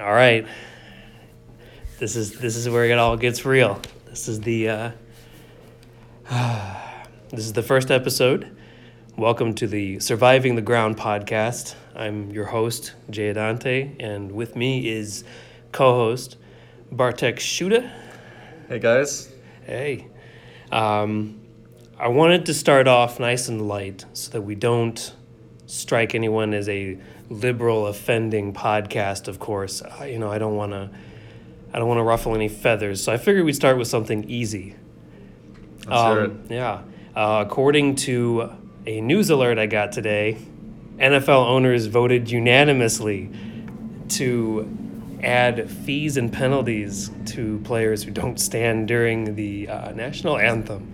All right. This is this is where it all gets real. This is the uh, this is the first episode. Welcome to the Surviving the Ground podcast. I'm your host Jay Adante, and with me is co-host Bartek Shuda. Hey guys. Hey, um, I wanted to start off nice and light so that we don't strike anyone as a liberal offending podcast. Of course, I, you know I don't want to. I don't want to ruffle any feathers, so I figured we'd start with something easy. It. Yeah. Uh, according to a news alert I got today, NFL owners voted unanimously to add fees and penalties to players who don't stand during the uh, national anthem.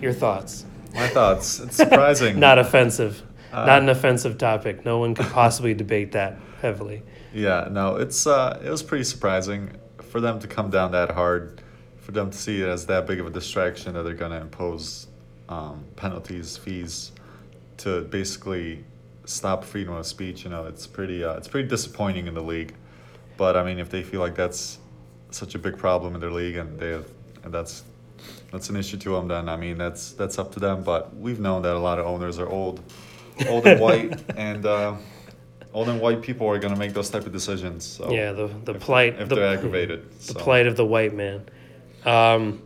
Your thoughts? My thoughts. It's surprising. Not offensive. Uh, Not an offensive topic. No one could possibly debate that heavily. yeah, no, it's uh it was pretty surprising for them to come down that hard, for them to see it as that big of a distraction that they're gonna impose um, penalties, fees to basically stop freedom of speech, you know, it's pretty uh, it's pretty disappointing in the league. But I mean if they feel like that's such a big problem in their league and they have, and that's that's an issue to them then I mean that's that's up to them. But we've known that a lot of owners are old old and white and uh, old and white people are gonna make those type of decisions. So Yeah, the the if, plight. if the, they're aggravated. The so. plight of the white man. Um,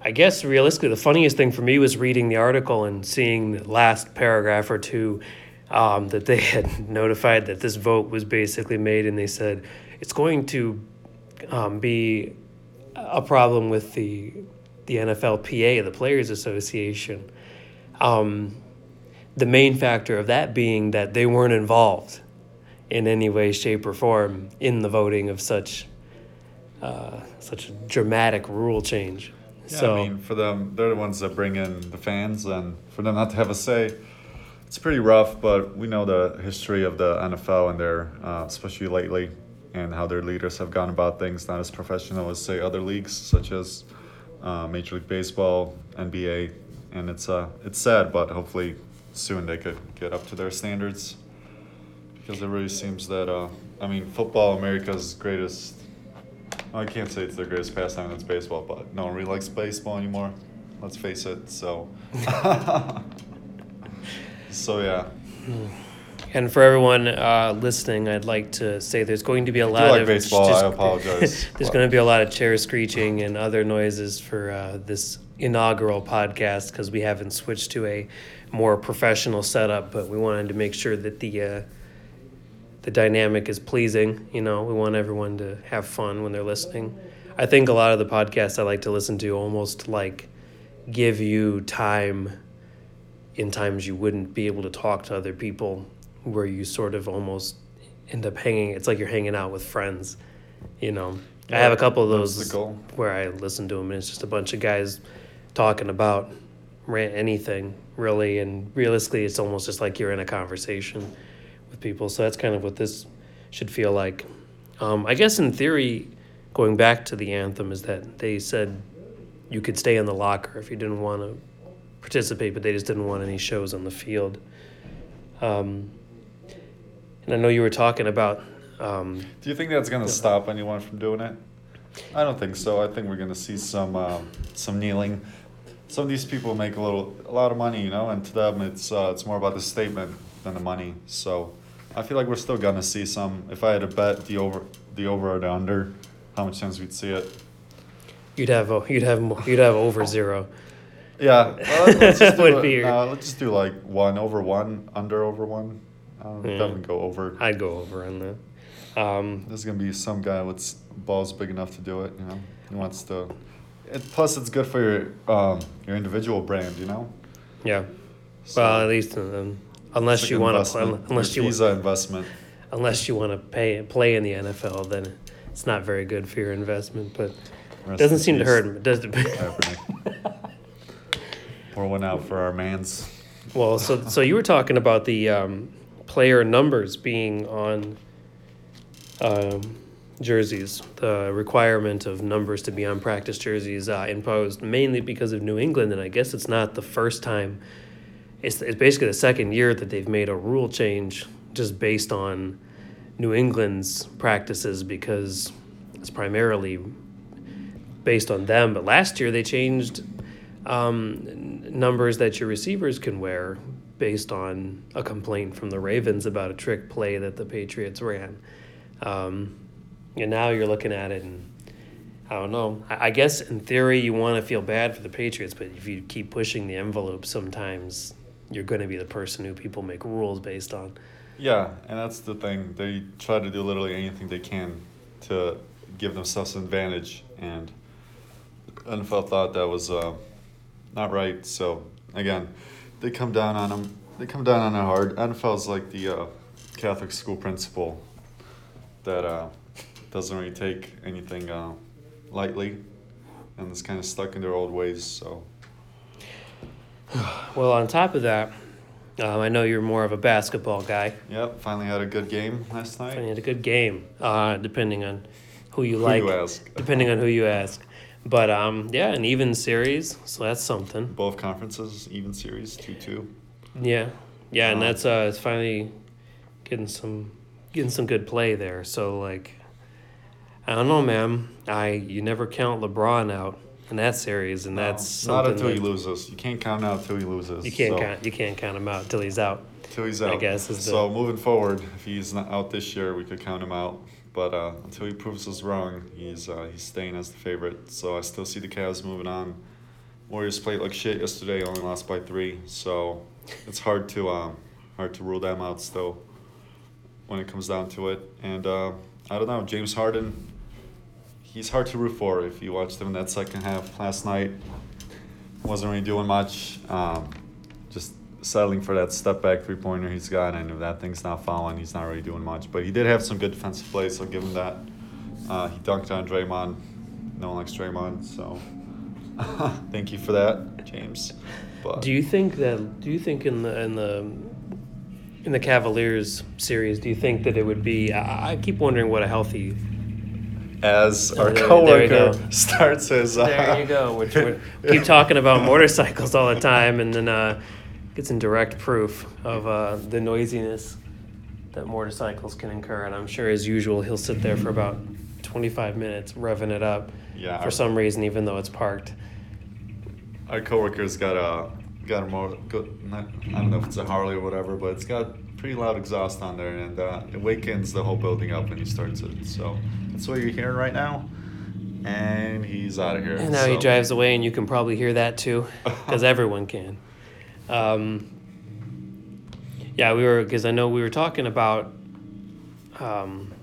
I guess realistically, the funniest thing for me was reading the article and seeing the last paragraph or two um, that they had notified that this vote was basically made, and they said it's going to um, be a problem with the the NFLPA, the Players Association. Um, the main factor of that being that they weren't involved in any way, shape, or form in the voting of such uh, such a dramatic rule change. Yeah, so I mean, for them, they're the ones that bring in the fans, and for them not to have a say, it's pretty rough. But we know the history of the NFL and their, uh, especially lately, and how their leaders have gone about things not as professional as say other leagues such as uh, Major League Baseball, NBA, and it's uh, it's sad, but hopefully soon they could get up to their standards, because it really seems that uh, I mean, football, America's greatest I can't say it's their greatest pastime. That's baseball, but no one really likes baseball anymore. Let's face it. So, so yeah. and for everyone uh, listening, I'd like to say there's going to be a lot like of baseball. just- I apologize. there's going to be a lot of chair screeching and other noises for uh, this inaugural podcast because we haven't switched to a more professional setup, but we wanted to make sure that the uh, the dynamic is pleasing. You know, we want everyone to have fun when they're listening. I think a lot of the podcasts I like to listen to almost like give you time in times you wouldn't be able to talk to other people where you sort of almost end up hanging it's like you're hanging out with friends you know i have a couple of those where i listen to them and it's just a bunch of guys talking about anything really and realistically it's almost just like you're in a conversation with people so that's kind of what this should feel like um, i guess in theory going back to the anthem is that they said you could stay in the locker if you didn't want to participate, but they just didn't want any shows on the field. Um, and I know you were talking about. Um, Do you think that's gonna stop anyone from doing it? I don't think so. I think we're gonna see some um, some kneeling. Some of these people make a little a lot of money, you know, and to them it's uh, it's more about the statement than the money. So I feel like we're still gonna see some. If I had to bet the over the over or the under, how much times we'd see it? you'd have a- you'd have you'd have over zero. Yeah, well, let's just do Would it- be let's just do like one over one, under over one. Um, Yeah. Definitely go over. I'd go over on that. Um, There's gonna be some guy with balls big enough to do it. You know, he wants to. It, plus, it's good for your um your individual brand. You know. yeah. So, Well, at least um, unless like you want to unless Your you visa investment. unless you want to pay play in the NFL, then it's not very good for your investment. But it Rest doesn't seem to hurt him. Does it? Kaepernick. Pour one out for our man's. Well, so so you were talking about the um, player numbers being on um, jerseys, the requirement of numbers to be on practice jerseys uh, imposed mainly because of New England, and I guess it's not the first time. It's it's basically the second year that they've made a rule change just based on New England's practices because it's primarily based on them. But last year they changed um, numbers that your receivers can wear based on a complaint from the Ravens about a trick play that the Patriots ran. Um, and now you're looking at it and I don't know. I, I guess in theory you want to feel bad for the Patriots, but if you keep pushing the envelope, sometimes you're going to be the person who people make rules based on. Yeah, and that's the thing. They try to do literally anything they can to give themselves an advantage, and NFL thought that was uh, not right. So again, they come down on them. They come down on it hard. NFL is like the uh, Catholic school principal that uh, doesn't really take anything uh, lightly, and is kind of stuck in their old ways. So Well, on top of that, um, I know you're more of a basketball guy. yep, finally had a good game last night. You had a good game, uh, depending on who you Who like. you ask? Depending on who you ask. But um, yeah, an even series, so that's something. Both conferences even series two two. Yeah, yeah, and Um, that's uh, it's finally getting some getting some good play there. So like, I don't know, man. I you never count LeBron out in that series, and that's No, not until he that loses. You can't count out until he loses. you can't so, count you can't count him out until he's out. Until he's out. I guess, is the- so moving forward, if he's not out this year, we could count him out. But uh, until he proves us wrong, he's uh, he's staying as the favorite. So I still see the Cavs moving on. Warriors played like shit yesterday, only lost by three. So it's hard to um, hard to rule them out still. When it comes down to it, and uh, I don't know, James Harden. He's hard to root for if you watched him in that second half last night. Wasn't really doing much. Um, just settling for that step back three pointer he's got, and if that thing's not falling, he's not really doing much. But he did have some good defensive plays, so give him that. Uh, he dunked on Draymond. No one likes Draymond, so thank you for that, James. But Do you think that? Do you think in the in the in the Cavaliers series, do you think that it would be? I, I keep wondering what a healthy. As our there- there coworker go. starts his, uh, There you go. Which we keep talking about motorcycles all the time, and then uh, gets in direct proof of uh, the noisiness that motorcycles can incur. And I'm sure, as usual, he'll sit there for about 25 minutes revving it up Yeah, for our- some reason, even though it's parked. our coworker's got a got a more good not, I don't know if it's a Harley or whatever, but it's got pretty loud exhaust on there and uh, it wakens the whole building up when he starts it. So that's what you're hearing right now. And he's out of here. And now he drives away, and you can probably hear that too, because everyone can. Um, yeah, we were because I know we were talking about um,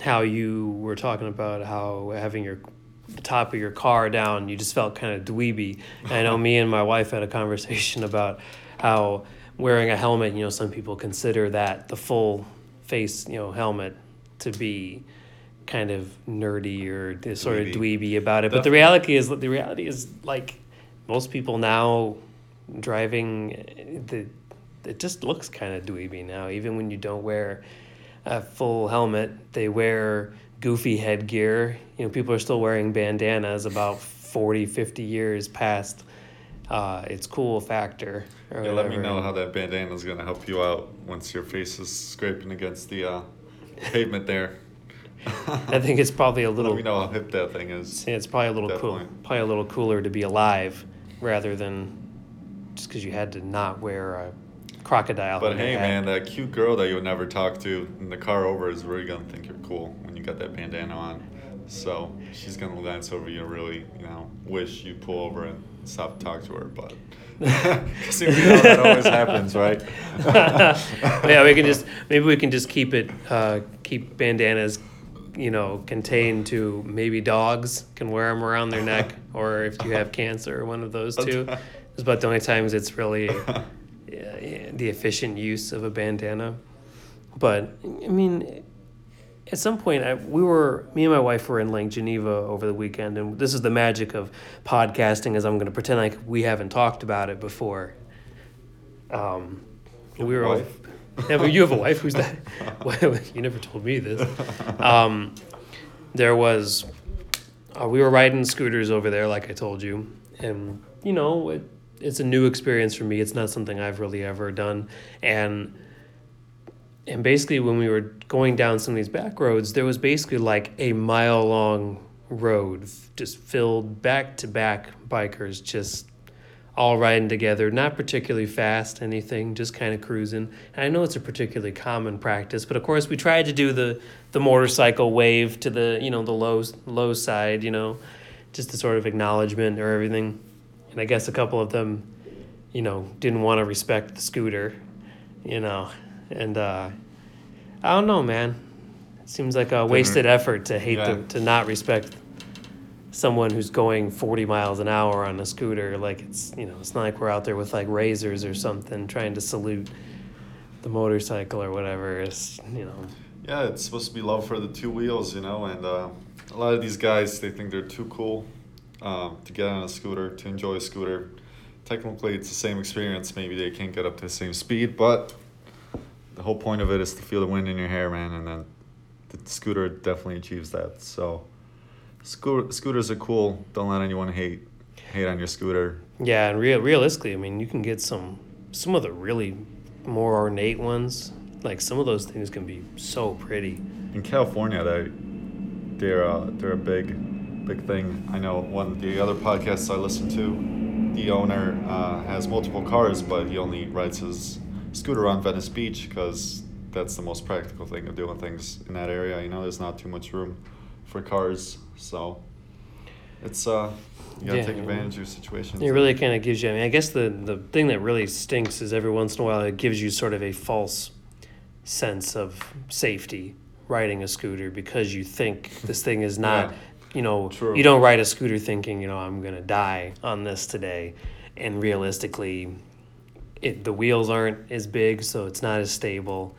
how you were talking about how having your the top of your car down, you just felt kind of dweeby. And I know me and my wife had a conversation about how wearing a helmet, you know, some people consider that the full face, you know, helmet to be kind of nerdy or sort of Dweeby. about it. But the reality is, the reality is like most people now driving, the it just looks kind of dweeby now. Even when you don't wear a full helmet, they wear goofy headgear. You know, people are still wearing bandanas about 40, 50 years past uh, its cool factor. Or Yeah, let me know how that bandana is gonna help you out once your face is scraping against the uh, pavement there. I think it's probably a little. Let me know how hip that thing is. Yeah, it's probably a little cool. Probably a little cooler to be alive rather than just because you had to not wear a crocodile. But hey, man, that cute girl that you'll never talk to in the car over is really gonna think you're cool when you got that bandana on. So she's gonna glance over you and really, you know, wish you pull over and stop talk to her. But because you know that always happens, right? yeah, we can just maybe we can just keep it uh, keep bandanas, you know, contained to maybe dogs can wear them around their neck, or if you have cancer, one of those two. It's about the only times it's really the efficient use of a bandana. But I mean, at some point, I, we were me and my wife were in Lake Geneva over the weekend, and this is the magic of podcasting. Is I'm going to pretend like we haven't talked about it before. Um, we were. all- Wife? Yeah, but you have a wife. Who's that? You never told me this. Um, there was. Uh, we were riding scooters over there, like I told you, and you know, it, it's a new experience for me. It's not something I've really ever done, and and basically when we were going down some of these back roads, there was basically like a mile long road just filled back to back bikers just all riding together, not particularly fast, anything, just kind of cruising. And I know it's a particularly common practice, but of course we tried to do the the motorcycle wave to the you know the low low side, you know, just a sort of acknowledgement or everything. And I guess a couple of them, you know, didn't want to respect the scooter, you know, and uh, I don't know, man. It seems like a wasted effort to hate Yeah. the, to not respect someone who's going 40 miles an hour on a scooter like it's you know it's not like we're out there with like razors or something trying to salute the motorcycle or whatever it's you know Yeah, it's supposed to be love for the two wheels, you know, and uh, a lot of these guys they think they're too cool um, to get on a scooter, to enjoy a scooter. Technically, it's the same experience. Maybe they can't get up to the same speed, but the whole point of it is to feel the wind in your hair, man, and then the scooter definitely achieves that. So, scooter scooters are cool. Don't let anyone hate hate on your scooter. yeah and real realistically i mean you can get some some of the really more ornate ones like some of those things can be so pretty in California, they they're uh, they're a big big thing. I know one of the other podcasts I listen to, the owner uh, has multiple cars, but he only rides his scooter on Venice Beach because that's the most practical thing of doing things in that area. You know, there's not too much room for cars, so it's uh you gotta Yeah, take advantage of your situation. It really kind of gives you. I mean, I guess the the thing that really stinks is every once in a while it gives you sort of a false sense of safety riding a scooter because you think this thing is not. Yeah. You know, True. you don't ride a scooter thinking, you know, I'm gonna die on this today, and realistically, it the wheels aren't as big, so it's not as stable.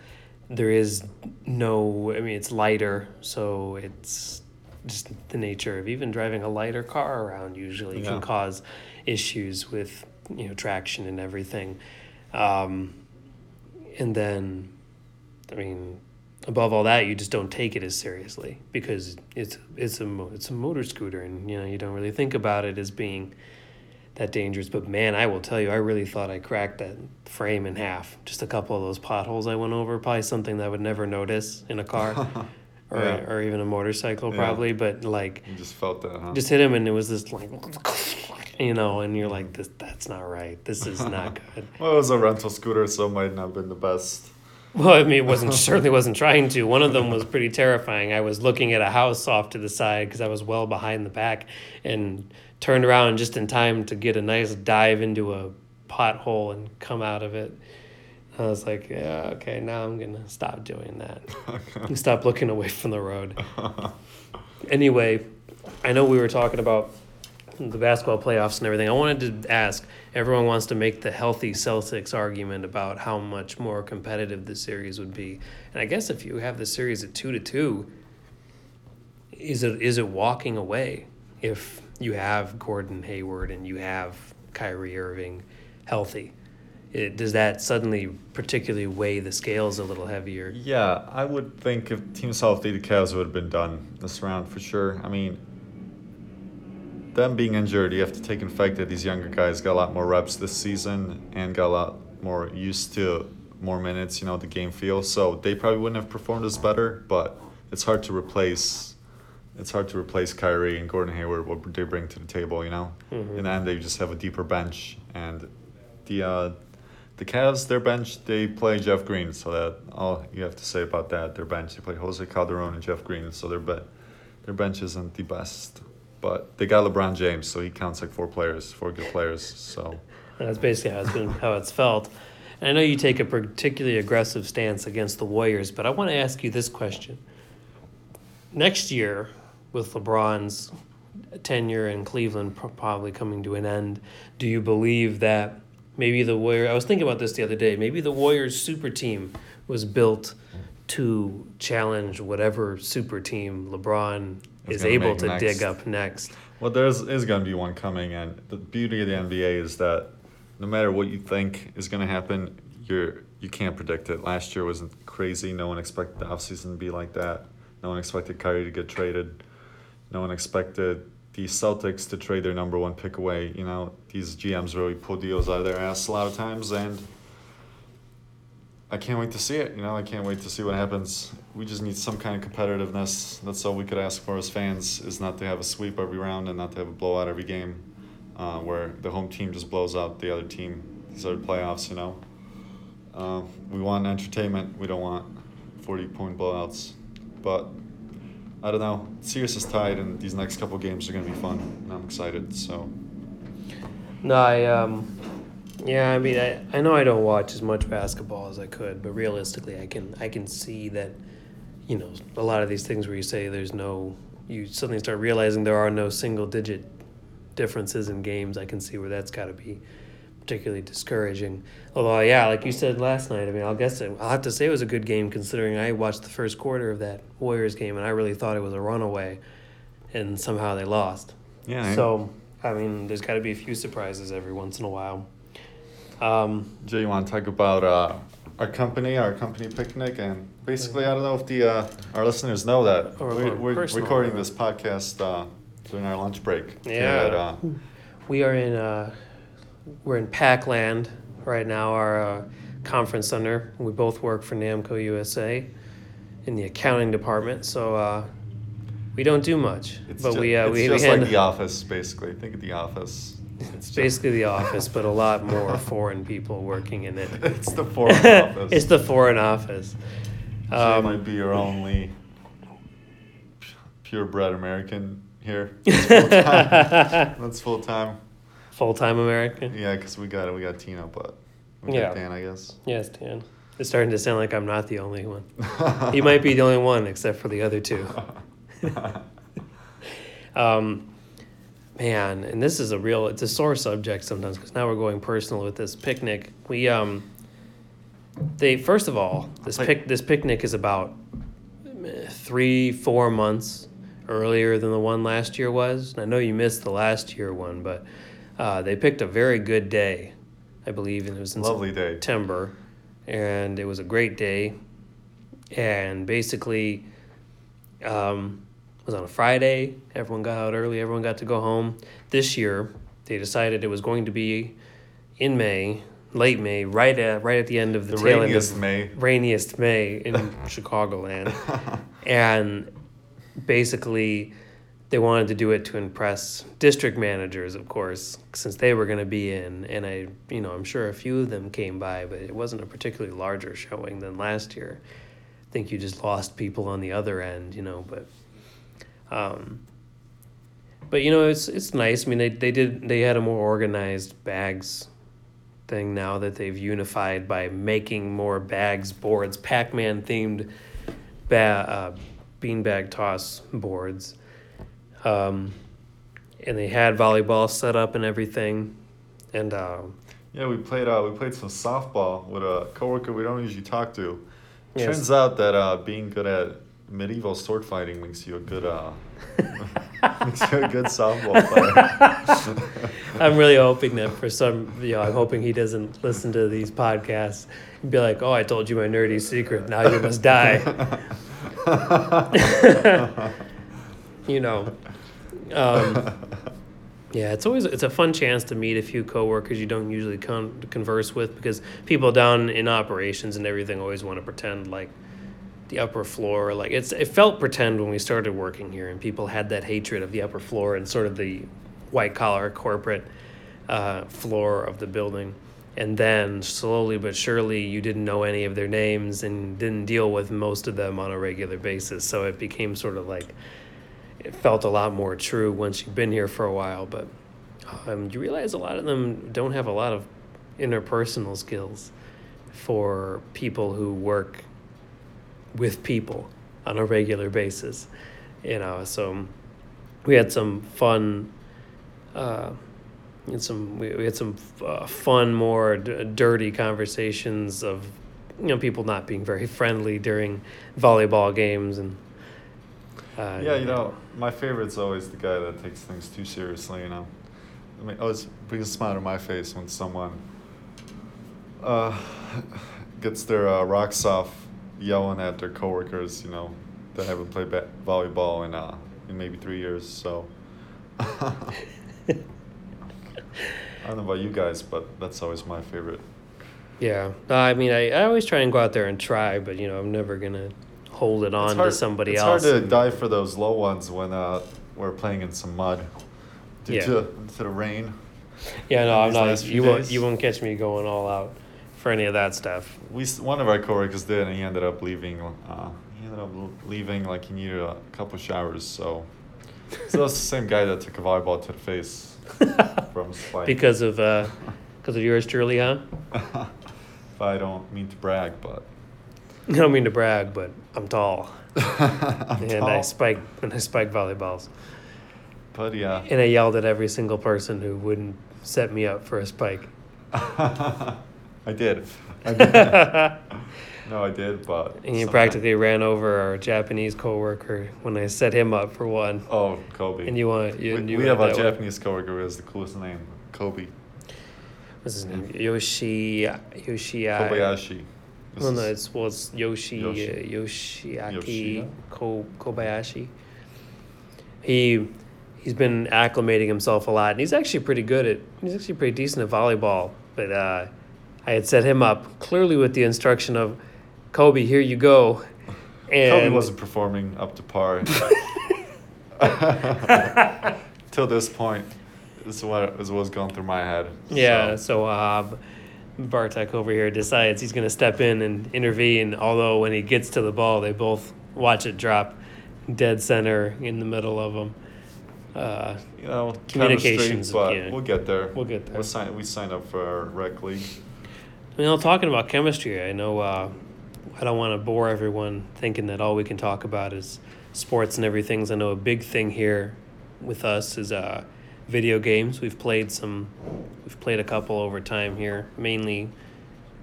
There is no. I mean, it's lighter, so it's just the nature of even driving a lighter car around usually Yeah. can cause issues with you know traction and everything um, and then i mean above all that you just don't take it as seriously because it's it's a it's a motor scooter and you know you don't really think about it as being that dangerous but man i will tell you i really thought i cracked that frame in half just a couple of those potholes i went over probably something that i would never notice in a car or, Yeah. or even a motorcycle Yeah. probably but like you just felt that, huh? just hit him and it was this like you know and you're like this that's not right this is not good well, it was a rental scooter, so it might not have been the best. well i mean it wasn't certainly wasn't trying to one of them was pretty terrifying i was looking at a house off to the side because i was well behind the back and turned around just in time to get a nice dive into a pothole and come out of it i was like yeah okay now i'm gonna stop doing that and stop looking away from the road anyway, I know we were talking about the basketball playoffs and everything. I wanted to ask everyone wants to make the healthy Celtics argument about how much more competitive the series would be. And I guess if you have the series at 2 to 2, is it is it walking away if you have Gordon Hayward and you have Kyrie Irving healthy? It, does that suddenly particularly weigh the scales a little heavier? Yeah, I would think if Team Southie, the Cavs would have been done this round for sure. I mean, them being injured, you have to take in fact that these younger guys got a lot more reps this season and got a lot more used to more minutes, you know, the game feel. So they probably wouldn't have performed as better, but it's hard to replace. It's hard to replace Kyrie and Gordon Hayward what they bring to the table, you know. Mhm. In the end, they just have a deeper bench, and the uh, the Cavs, their bench, they play Jeff Green, so that all you have to say about that. Their bench, they play Jose Calderon and Jeff Green, so their be- their bench isn't the best, but they got LeBron James, so he counts like four players, four good players. So That's basically how it's been, how it's felt. And I know you take a particularly aggressive stance against the Warriors, but I want to ask you this question. Next year, with LeBron's tenure in Cleveland probably coming to an end, do you believe that maybe the Warriors? I was thinking about this the other day. Maybe the Warriors super team was built to challenge whatever super team LeBron Is is able to next. dig up next. Well, there's is going to be one coming, and the beauty of the NBA is that no matter what you think is going to happen, you're you can't predict it. Last year was crazy. No one expected the offseason to be like that. No one expected Kyrie to get traded. No one expected the Celtics to trade their number one pick away. You know, these GMs really pull deals out of their ass a lot of times, and I can't wait to see it. You know, I can't wait to see what happens. We just need some kind of competitiveness. That's all we could ask for as fans is not to have a sweep every round and not to have a blowout every game, uh, where the home team just blows out the other team. These are the playoffs, you know. Uh, we want entertainment. We don't want forty point blowouts. But I don't know. Series is tied, and these next couple games are gonna be fun, and I'm excited. So. No, I um, yeah, I mean, I, I know I don't watch as much basketball as I could, but realistically, I can I can see that, you know, a lot of these things where you say there's no, you suddenly start realizing there are no single digit differences in games. I can see where that's got to be particularly discouraging. Although, yeah, like you said last night, I mean, I'll guess it, I'll have to say it was a good game considering I watched the first quarter of that Warriors game and I really thought it was a runaway, and somehow they lost. Yeah. So, I mean, there's got to be a few surprises every once in a while. Um, Jay, you want to talk about uh, our company, our company picnic, and basically, I don't know if the uh, our listeners know that we're, we're recording or- this podcast uh, during our lunch break. Yeah. at, uh, we are in uh, we're in Packland right now, our uh, conference center. We both work for Namco USA in the accounting department, so uh, we don't do much. it's but ju- we uh, it's we, just we like The Office, basically. Think of The Office. it's basically the office, but a lot more foreign people working in it. It's the foreign office. it's the foreign office. Jay Um, might be your only purebred American here. That's full time. That's full time. Full time American. Yeah, because we got we got Tino, but we Yeah. got Dan, I guess. Yes, Dan. It's starting to sound like I'm not the only one. He might be the only one, except for the other two. um, man, and this is a real, it's a sore subject sometimes because now we're going personal with this picnic. We, um, they, first of all, this Like- pic, this picnic is about eh, three, four months earlier than the one last year was. And I know you missed the last year one, but uh, they picked a very good day, I believe, and it was in Lovely day. September, and it was a great day. And basically, um, it was on a Friday. Everyone got out early. Everyone got to go home. This year, they decided it was going to be in May, late May, right at right at the end of the, The tail end rainiest of May. rainiest May in Chicagoland, and basically they wanted to do it to impress district managers, of course, since they were going to be in. And I, you know, I'm sure a few of them came by, but it wasn't a particularly larger showing than last year. I think you just lost people on the other end, you know, but. Um, but you know it's it's nice. I mean they, they did they had a more organized bags thing now that they've unified by making more bags boards, Pac Man themed ba- uh, beanbag toss boards. Um, and they had volleyball set up and everything. And um, Yeah, we played. Uh, we played some softball with a coworker we don't usually talk to. Yes. Turns out that uh, being good at medieval sword fighting makes you a good uh, makes you a good softball player. I'm really hoping that for some, you know, I'm hoping he doesn't listen to these podcasts and be like, oh, I told you my nerdy secret. Now you must die. you know. Um, yeah, it's always it's a fun chance to meet a few coworkers you don't usually con- converse with because people down in operations and everything always want to pretend like the upper floor like it's it felt pretend when we started working here and people had that hatred of the upper floor and sort of the white collar corporate uh, floor of the building and then slowly but surely you didn't know any of their names and didn't deal with most of them on a regular basis so it became sort of like it felt a lot more true once you've been here for a while but um, you realize a lot of them don't have a lot of interpersonal skills for people who work with people on a regular basis you know so we had some fun uh, had some we, we had some uh, fun more d- dirty conversations of you know people not being very friendly during volleyball games and uh, yeah, you know, my favorite's always the guy that takes things too seriously. You know, I mean, always brings a smile to my face when someone uh, gets their uh, rocks off yelling at their coworkers. You know, that haven't played ba- volleyball in uh, in maybe three years. So. I don't know about you guys, but that's always my favorite. Yeah, Uh, I mean, I, I always try and go out there and try, but you know, I'm never gonna hold it on to somebody it's else. It's hard to dive for those low ones when uh, we're playing in some mud due Yeah. to, to the rain. yeah, no, I'm not. You won't. You won't catch me going all out for any of that stuff. We one of our coworkers did, and he ended up leaving. Uh, he ended up leaving like he needed a couple showers. So, so that's the same guy that took a volleyball to the face from Spike. because of uh, because of yours truly, huh? if I don't mean to brag, but I don't mean to brag, but I'm tall I'm and I tall. spike and I spike volleyballs. But yeah, And I yelled at every single person who wouldn't set me up for a spike. I did. I did. no, I did, but And you practically ran over our Japanese coworker when I set him up for one. Oh, Kobe. And you want you, we, you we have a that one. Japanese coworker who has the coolest name, Kobe What's his name? Yoshi Yoshi. Uh, Kobayashi. This Well, no, is- it's well, it's Yoshi Yoshi. uh, Yoshiaki Yoshida? Ko, Kobayashi. He he's been acclimating himself a lot, and he's actually pretty good at. He's actually pretty decent at volleyball. But uh, I had set him up clearly with the instruction of, Kobe, here you go. And Kobe wasn't performing up to par. Till this point, this is what is what's going through my head. Yeah, So, so uh, Bartek over here decides he's going to step in and intervene. Although when he gets to the ball, they both watch it drop dead center in the middle of them. Uh, you know, Communications, but yeah. we'll get there. We'll get there. We'll sign, we signed up for our rec league. you know, talking about chemistry, I know uh, I don't want to bore everyone thinking that all we can talk about is sports and everything. I know a big thing here with us is uh, video games. We've played some, we've played a couple over time here, mainly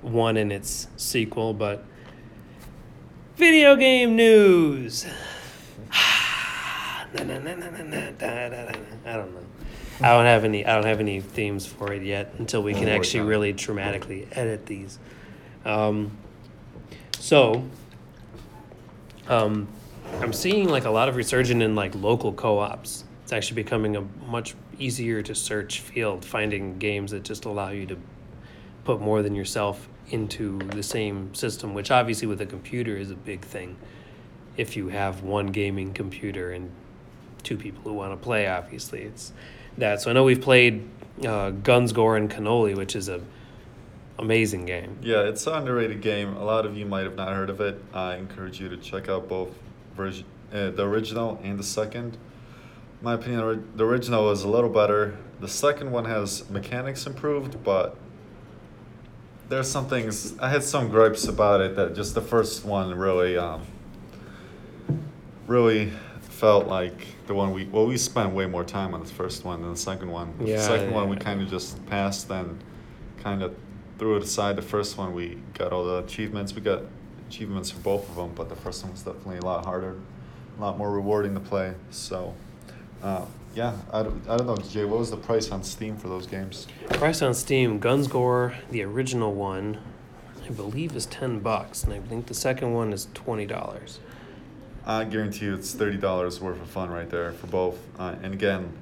one in its sequel, but video game news. I don't know. I don't have any. I don't have any themes for it yet until we can actually really dramatically edit these. Um, so, um, I'm seeing like a lot of resurgence in like local co-ops. It's actually becoming a much easier to search field, finding games that just allow you to put more than yourself into the same system, which obviously with a computer is a big thing. If you have one gaming computer and two people who want to play, obviously it's that. So I know we've played uh, Guns, Gore, and Cannoli, which is a amazing game. Yeah, it's an underrated game. A lot of you might have not heard of it. I encourage you to check out both version, uh, the original and the second. My opinion, the original was a little better. The second one has mechanics improved, but there's some things I had some gripes about it that just the first one really, um, really felt like the one we well we spent way more time on the first one than the second one. Yeah, the second one we yeah. kind of just passed and kind of threw it aside. The first one we got all the achievements. We got achievements for both of them, but the first one was definitely a lot harder, a lot more rewarding to play. So, uh, yeah, I don't, I don't know, Jay. What was the price on Steam for those games? Price on Steam, Guns Gore, the original one, I believe is ten bucks, and I think the second one is twenty dollars. I guarantee you, it's thirty dollars worth of fun right there for both. Uh, and again,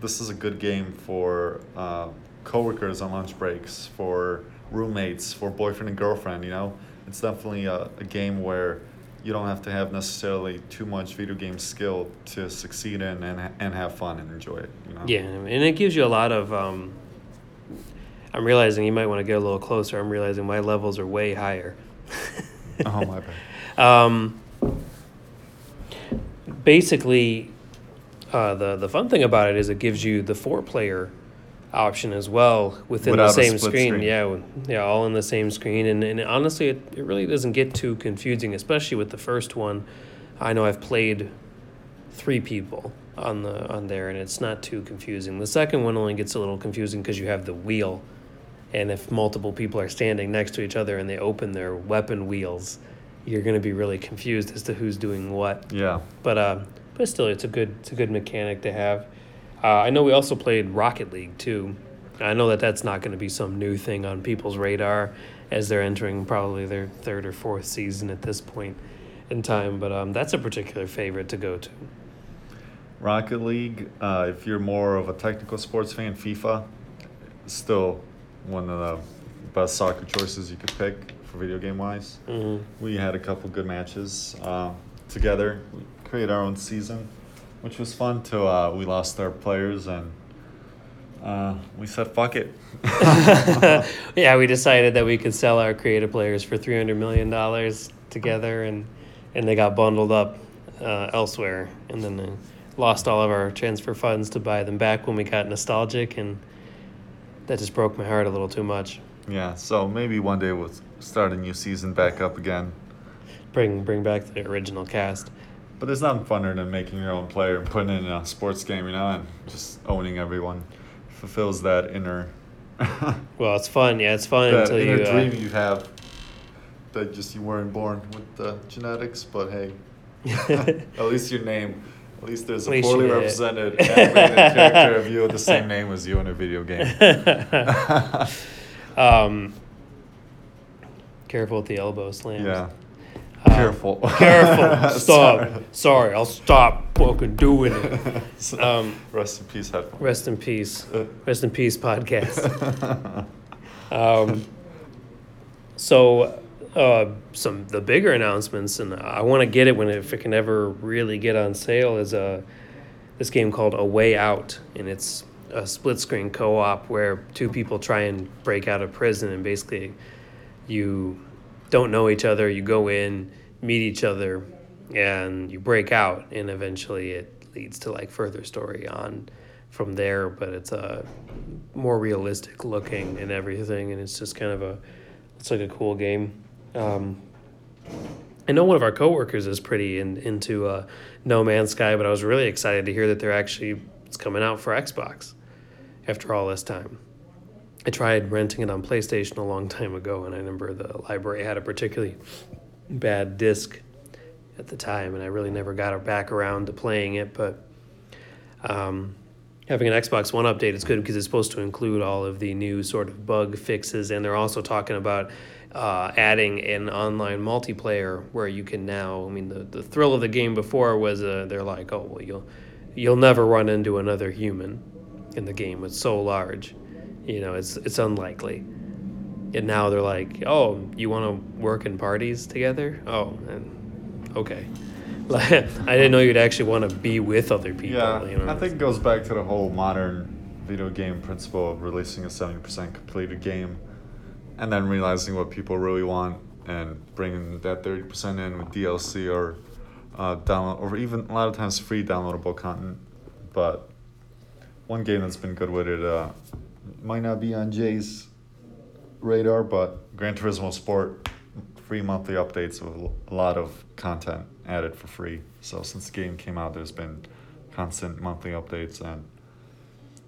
this is a good game for uh, coworkers on lunch breaks, for roommates, for boyfriend and girlfriend. You know, it's definitely a, a game where you don't have to have necessarily too much video game skill to succeed in and and have fun and enjoy it. You know. Yeah, and it gives you a lot of. Um, I'm realizing you might want to get a little closer. I'm realizing my levels are way higher. Oh my bad. Um, basically, uh, the the fun thing about it is it gives you the four player option as well within Without the same screen. screen. Yeah, yeah, all in the same screen. And, and honestly, it, it really doesn't get too confusing, especially with the first one. I know I've played three people on the on there, and it's not too confusing. The second one only gets a little confusing because you have the wheel, and if multiple people are standing next to each other and they open their weapon wheels, you're going to be really confused as to who's doing what. Yeah. But uh, but still, it's a good it's a good mechanic to have. Uh, I know we also played Rocket League too. I know that that's not going to be some new thing on people's radar as they're entering probably their third or fourth season at this point in time. But um, that's a particular favorite to go to. Rocket League, uh, if you're more of a technical sports fan, FIFA is still one of the best soccer choices you could pick for video game wise. Mhm. We had a couple good matches uh, together. We created our own season, which was fun. Till uh, we lost our players and uh, we said fuck it. yeah, we decided that we could sell our creative players for three hundred million dollars together, and and they got bundled up uh, elsewhere, and then uh, lost all of our transfer funds to buy them back when we got nostalgic, and that just broke my heart a little too much. Yeah, so maybe one day we'll start a new season back up again. Bring bring back the original cast. But there's nothing funner than making your own player and putting in a sports game, you know, and just owning everyone. Fulfills that inner Well, it's fun. Yeah, it's fun that until inner you. Uh, dream you have that just you weren't born with the genetics, but hey, at least your name, at least there's a poorly represented animated character of you with the same name as you in a video game. um, careful with the elbow slams. yeah, careful. Careful. Stop. Sorry. Sorry. I'll stop fucking doing it. Um, rest in peace, headphones. rest in peace. Uh. Rest in peace, podcast. Um, so, uh, some the bigger announcements, and I want to get it when it, if it can ever really get on sale, is uh, this game called A Way Out, and it's a split screen co op where two people try and break out of prison, and basically, you don't know each other. You go in, meet each other, and you break out, and eventually it leads to like further story on from there. But it's a more realistic looking and everything, and it's just kind of a it's like a cool game. Um, I know one of our coworkers is pretty in, into uh, No Man's Sky, but I was really excited to hear that they're actually it's coming out for Xbox after all this time. I tried renting it on PlayStation a long time ago, and I remember the library had a particularly bad disc at the time, and I really never got back around to playing it. But um, having an Xbox One update is good because it's supposed to include all of the new sort of bug fixes, and they're also talking about uh, adding an online multiplayer where you can now. I mean, the, the thrill of the game before was uh, they're like, oh well, you'll you'll never run into another human in the game. It's so large, you know, it's it's unlikely. And now they're like, oh, you want to work in parties together? Oh, and okay. Like, I didn't know you'd actually want to be with other people. Yeah, you know? I think it goes back to the whole modern video game principle of releasing a 70% completed game and then realizing what people really want and bringing that 30% in with DLC or uh, download or even a lot of times free downloadable content. But one game that's been good with it uh, might not be on Jay's radar, but Gran Turismo Sport free monthly updates with a lot of content added for free. So since the game came out, there's been constant monthly updates and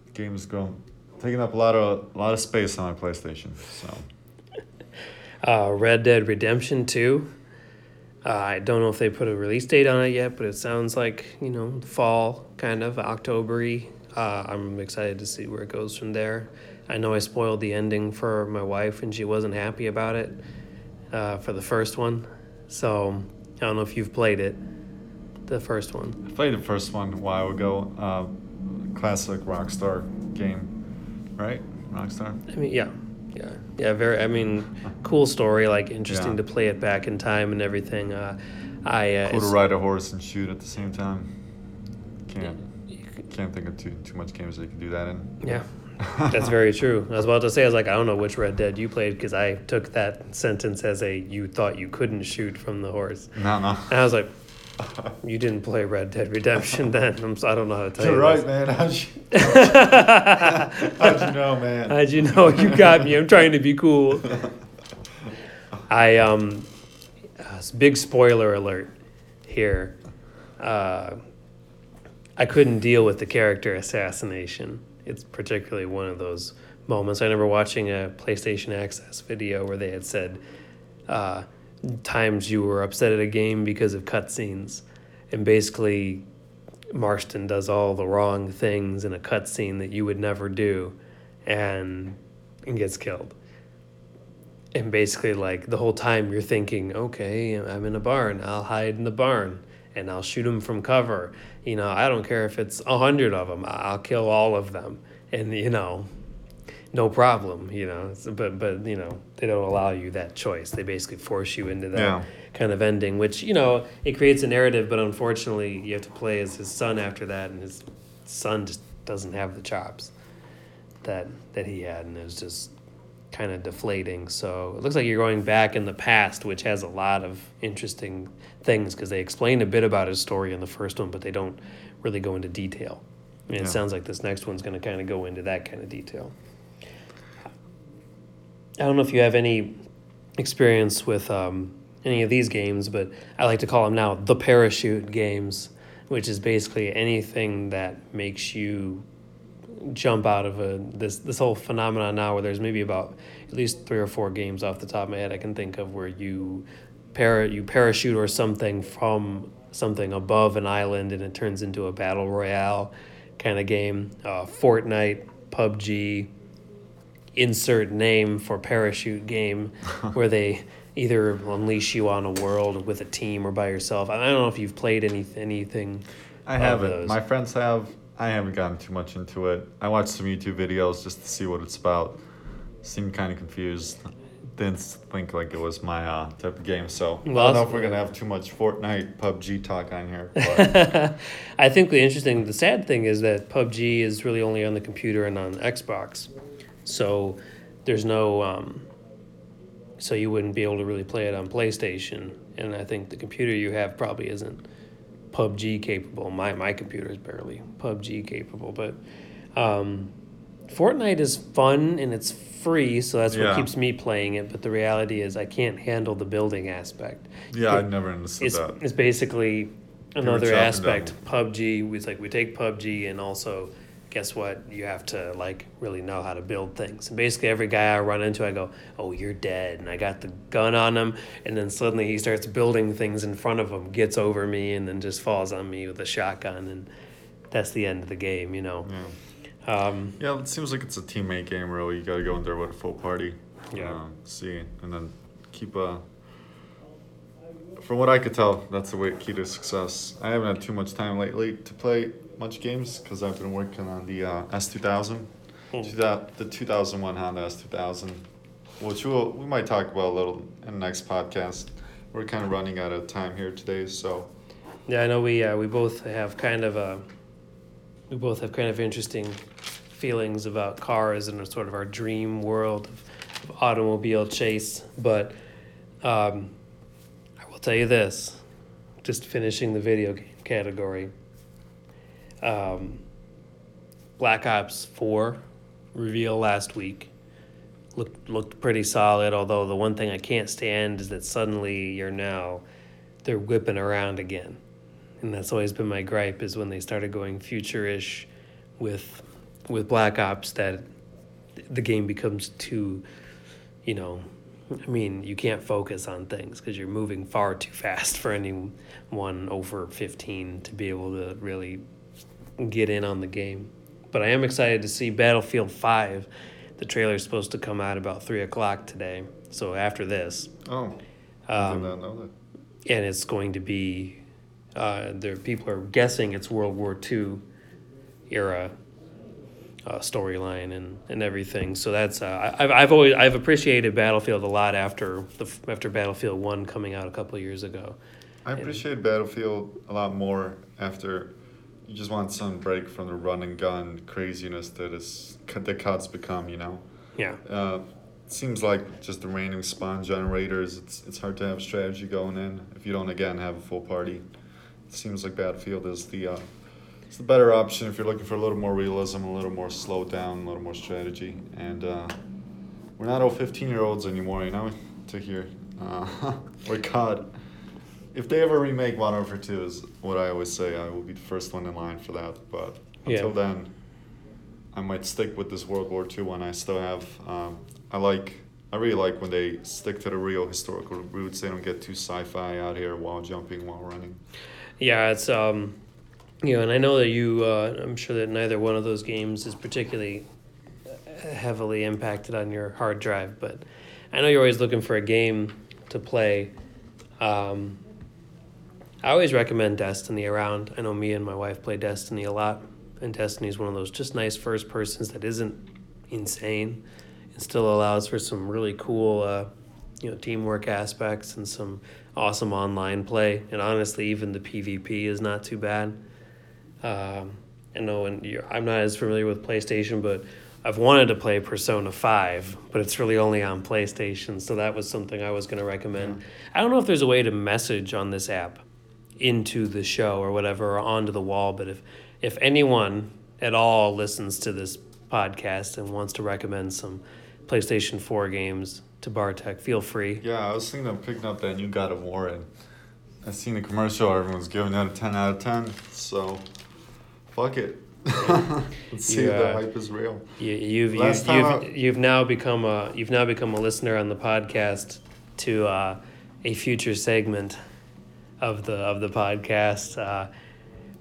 the game's grown taking up a lot of a lot of space on my PlayStation. So uh, Red Dead Redemption 2. Uh, I don't know if they put a release date on it yet, but it sounds like, you know, fall, kind of, October uh, I'm excited to see where it goes from there. I know I spoiled the ending for my wife, and she wasn't happy about it uh, for the first one. So I don't know if you've played it, the first one. I played the first one a while ago. Uh, classic Rockstar game, right? Rockstar. I mean, yeah, yeah, yeah. Very. I mean, cool story. Like interesting Yeah. to play it back in time and everything. Uh, I uh, Cool to ride a horse and shoot at the same time. Can't can't think of too too much games that you can do that in. Yeah, that's very true. I was about to say, I was like, I don't know which Red Dead you played because I took that sentence as a you thought you couldn't shoot from the horse. No, no. And I was like, you didn't play Red Dead Redemption then. I'm, so- I don't know how to tell You're you. right, this. man. How'd you, how'd you know, man? How'd you know? You got me. I'm trying to be cool. I um, uh, big spoiler alert here. Uh, I couldn't deal with the character assassination. It's particularly one of those moments. I remember watching a PlayStation Access video where they had said uh, times you were upset at a game because of cutscenes, and basically Marston does all the wrong things in a cutscene that you would never do, and and gets killed. And basically, like the whole time, you're thinking, okay, I'm in a barn. I'll hide in the barn, and I'll shoot them from cover. You know, I don't care if it's a hundred of them. I'll kill all of them. And you know, no problem, you know. But but you know they don't allow you that choice. They basically force you into that Yeah. kind of ending, which you know it creates a narrative. But unfortunately, you have to play as his son after that, and his son just doesn't have the chops that that he had, and it was just kind of deflating. So it looks like you're going back in the past, which has a lot of interesting things because they explain a bit about his story in the first one, but they don't really go into detail. And it sounds like this next one's going to kind of go into that kind of detail. I don't know if you have any experience with um, any of these games, but I like to call them now the parachute games, which is basically anything that makes you jump out of a this this whole phenomenon now where there's maybe about at least three or four games off the top of my head I can think of where you para you parachute or something from something above an island and it turns into a battle royale kind of game. Uh, Fortnite, PUBG, insert name for parachute game where they either unleash you on a world with a team or by yourself. I don't know if you've played any anything. I haven't. those. My friends have. I haven't gotten too much into it. I watched some YouTube videos just to see what it's about. Seemed kind of confused. Didn't think like it was my uh, type of game. So I don't know if we're gonna have too much Fortnite, PUBG talk on here. I think the interesting, the sad thing is that PUBG is really only on the computer and on Xbox, so there's no, um, so you wouldn't be able to really play it on PlayStation. And I think the computer you have probably isn't PUBG capable. My my computer is barely PUBG capable, but um, Fortnite is fun and it's free, so that's what Yeah. keeps me playing it. But the reality is, I can't handle the building aspect yeah, I never understood it's, that. it's basically another aspect. PUBG, it's like we take PUBG and also guess what? You have to like really know how to build things. And basically every guy I run into, I go, "Oh, you're dead," and I got the gun on him, and then suddenly he starts building things in front of him, gets over me, and then just falls on me with a shotgun, and that's the end of the game. You know. Yeah. Um, Yeah, it seems like it's a teammate game. Really, you got to go in there with a full party. Yeah. Uh, see, and then keep uh From what I could tell, that's the way key to success. I haven't had too much time lately to play much games because I've been working on the uh, S two thousand, the two thousand one Honda S two thousand, which we'll, we might talk about a little in the next podcast. We're kind of running out of time here today, so Yeah, I know we uh, we both have kind of a we both have kind of interesting feelings about cars and sort of our dream world of, of automobile chase. But um, I will tell you this, just finishing the video game category. Um, Black Ops Four reveal last week looked looked pretty solid. Although the one thing I can't stand is that suddenly you're now they're whipping around again and that's always been my gripe is when they started going future-ish with with black ops that the game becomes too you know i mean you can't focus on things because you're moving far too fast for anyone over 15 to be able to really get in on the game. But i am excited to see battlefield 5 the trailer is supposed to come out about 3 o'clock today so after this. Oh, I um, did not know that. and it's going to be uh, there people are guessing it's World War II era uh, storyline and, and everything. So that's uh, I- I've I've always I've appreciated Battlefield a lot after the after Battlefield One coming out a couple of years ago. I appreciate Battlefield a lot more after you just want some break from the run and gun craziness that is that COD's become. You know, Yeah, uh, it seems like just the random spawn generators. It's it's hard to have strategy going in if you don't again have a full party. It seems like Battlefield is the uh, it's the better option if you're looking for a little more realism, a little more slow down, a little more strategy. And uh, we're not all 15 year olds anymore, you know, to hear. Uh, or COD. If they ever remake Modern Warfare 2 is what I always say, I will be the first one in line for that. But until Yeah. then, I might stick with this World War II one I still have. Um, I like, I really like when they stick to the real historical roots. They don't get too sci-fi out here while jumping, while running. Yeah, it's um, you know, and I know that you. Uh, I'm sure that neither one of those games is particularly uh, heavily impacted on your hard drive, but I know you're always looking for a game to play. Um, I always recommend Destiny around. I know me and my wife play Destiny a lot, and Destiny is one of those just nice first persons that isn't insane. and still allows for some really cool, uh, you know, teamwork aspects and some awesome online play. And honestly, even the PvP is not too bad. Um, I know, and you're, I'm not as familiar with PlayStation, but I've wanted to play Persona 5, but it's really only on PlayStation, so that was something I was going to recommend. I don't know if there's a way to message on this app into the show or whatever, or onto the wall, but if, if anyone at all listens to this podcast and wants to recommend some PlayStation 4 games to Bartek, feel free. Yeah, I was thinking of picking up that new God of War, and I seen the commercial. Everyone's giving it a ten out of ten. So, fuck it. Let's see if the hype is real. You, you've Last you've, you've, you've now become a you've now become a listener on the podcast to uh, a future segment of the of the podcast. Uh,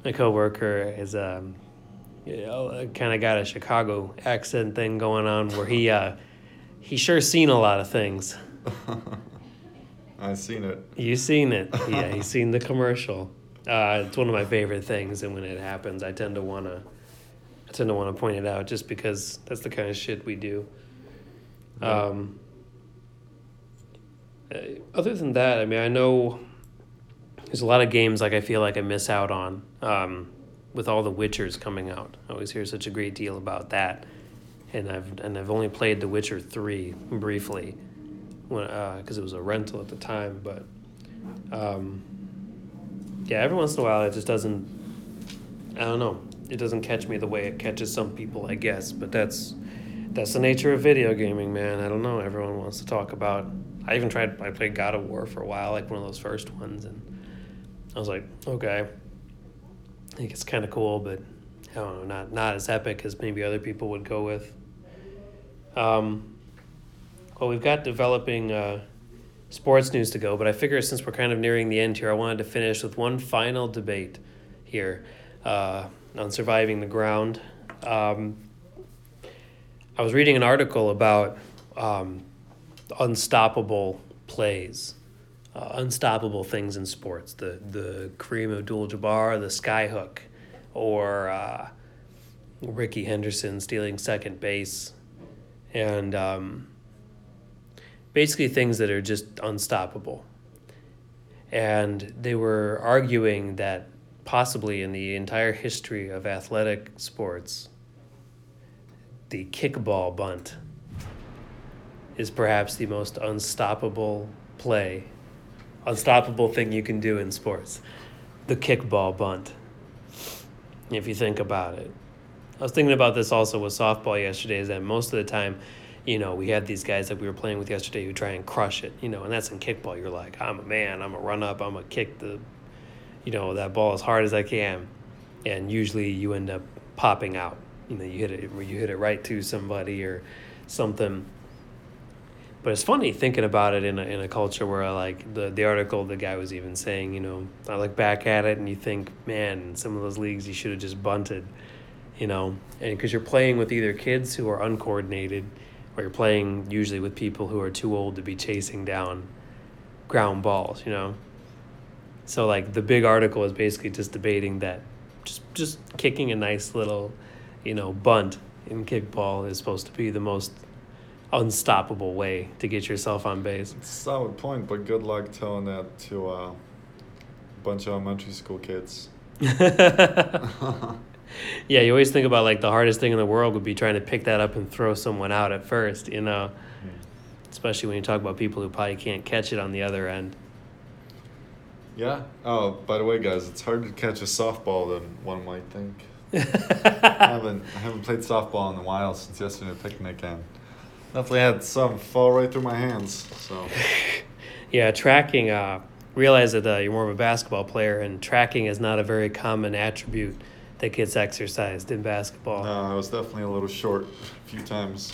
my coworker is um, you know, kind of got a Chicago accent thing going on where he uh, he sure seen a lot of things. I seen it. You seen it? Yeah, he's seen the commercial. Uh, it's one of my favorite things, and when it happens, I tend to wanna, I tend to wanna point it out just because that's the kind of shit we do. Um, uh, other than that, I mean, I know there's a lot of games like I feel like I miss out on um, with all the Witchers coming out. I always hear such a great deal about that, and I've and I've only played The Witcher three briefly, when because it was a rental at the time, but. Um, yeah, every once in a while it just doesn't. I don't know. It doesn't catch me the way it catches some people, I guess. But that's that's the nature of video gaming, man. I don't know. Everyone wants to talk about. I even tried. I played God of War for a while, like one of those first ones, and I was like, okay. I think it's kind of cool, but I don't know, not not as epic as maybe other people would go with. Um, well, we've got developing uh, sports news to go, but I figure since we're kind of nearing the end here, I wanted to finish with one final debate here uh, on surviving the ground. Um, I was reading an article about um, unstoppable plays, uh, unstoppable things in sports. The the Kareem Abdul-Jabbar, the skyhook, or uh, Rickey Henderson stealing second base, and um, basically things that are just unstoppable. And they were arguing that possibly in the entire history of athletic sports, the kickball bunt is perhaps the most unstoppable play, unstoppable thing you can do in sports. The kickball bunt. If you think about it. I was thinking about this also with softball yesterday, is that most of the time, you know, we had these guys that we were playing with yesterday who try and crush it, you know, and that's in kickball. You're like, I'm a man, I'm a run up, I'm a kick the, you know, that ball as hard as I can. And usually you end up popping out. You know, you hit it, where you hit it right to somebody or something. But it's funny thinking about it in a, in a culture where I like the, the article, the guy was even saying, you know, I look back at it and you think, man, some of those leagues you should have just bunted, you know, and because you're playing with either kids who are uncoordinated or you're playing usually with people who are too old to be chasing down ground balls, you know. So like the big article is basically just debating that just just kicking a nice little, you know, bunt in kickball is supposed to be the most unstoppable way to get yourself on base. It's a solid point, but good luck telling that to uh, a bunch of elementary school kids. yeah, you always think about like the hardest thing in the world would be trying to pick that up and throw someone out at first, you know. Especially when you talk about people who probably can't catch it on the other end. Yeah. Oh, by the way, guys, it's harder to catch a softball than one might think. I haven't I haven't played softball in a while since yesterday picnic and definitely had some fall right through my hands. So Yeah, tracking. Uh, realize that uh, you're more of a basketball player, and tracking is not a very common attribute that gets exercised in basketball. no, I was definitely a little short a few times.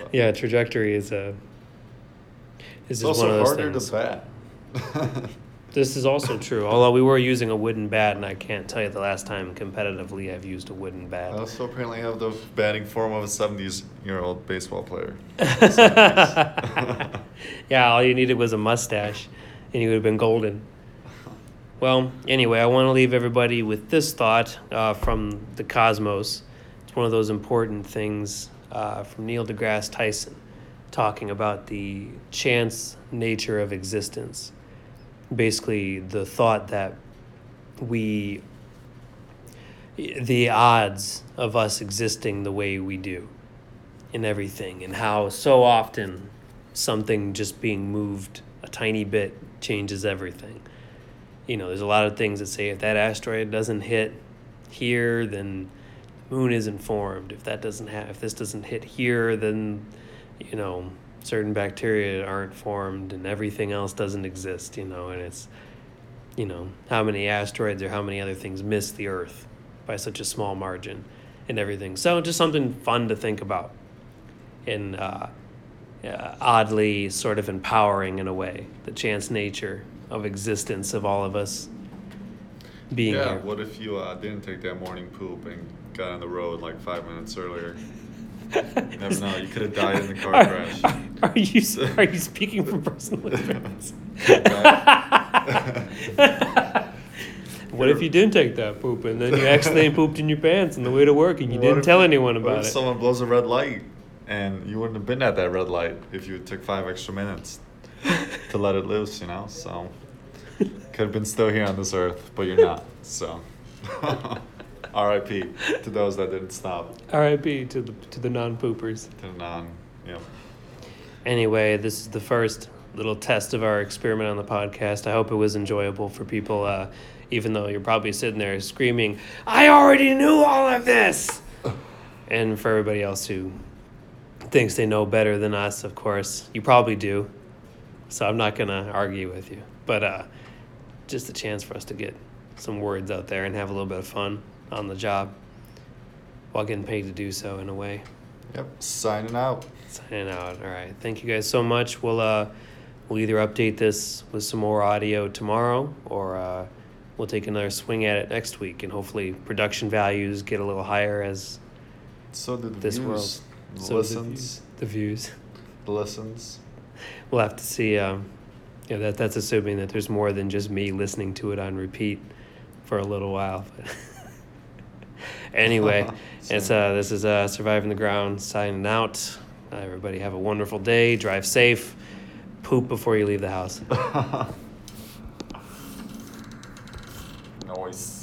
But Yeah, trajectory is a. it's Is one also of those harder things. to bat. This is also true. Although we were using a wooden bat, and I can't tell you the last time competitively I've used a wooden bat. I also apparently have the batting form of a 70s year old baseball player. yeah, all you needed was a mustache, and you would have been golden. Well, anyway, I want to leave everybody with this thought uh, from the cosmos. It's one of those important things uh, from Neil deGrasse Tyson talking about the chance nature of existence. Basically, the thought that we, the odds of us existing the way we do in everything, and how so often something just being moved a tiny bit changes everything. You know, there's a lot of things that say if that asteroid doesn't hit here, then the moon isn't formed. If that doesn't have, if this doesn't hit here, then you know, certain bacteria aren't formed and everything else doesn't exist, you know, and it's, you know, how many asteroids or how many other things miss the Earth by such a small margin and everything. So just something fun to think about and uh, oddly sort of empowering in a way, the chance nature of existence of all of us being yeah, here. what if you uh, didn't take that morning poop and got on the road like five minutes earlier? You never know. You could have died in the car are, crash. Are, are you are you speaking from personal experience? what if you didn't take that poop and then you accidentally pooped in your pants on the way to work and you What didn't tell anyone about it? someone blows a red light and you wouldn't have been at that red light if you took five extra minutes to let it loose, you know? So could have been still here on this earth, but you're not. So R.I.P. to those that didn't stop. R.I.P. to the to the non-poopers. To the non, yeah. Anyway, this is the first little test of our experiment on the podcast. I hope it was enjoyable for people, uh, even though you're probably sitting there screaming, "I already knew all of this," and for everybody else who thinks they know better than us, of course, you probably do. So I'm not gonna argue with you, but uh, just a chance for us to get some words out there and have a little bit of fun on the job while getting paid to do so in a way. Yep. Signing out. Signing out. All right. Thank you guys so much. We'll uh, we'll either update this with some more audio tomorrow, or uh, we'll take another swing at it next week, and hopefully production values get a little higher as So did the This views. world. The so the listens. the views. The listens we'll have to see. Um, yeah, that that's assuming that there's more than just me listening to it on repeat for a little while. anyway, it's uh, this is uh, surviving the ground signing out. Uh, everybody have a wonderful day. Drive safe. Poop before you leave the house. Noise.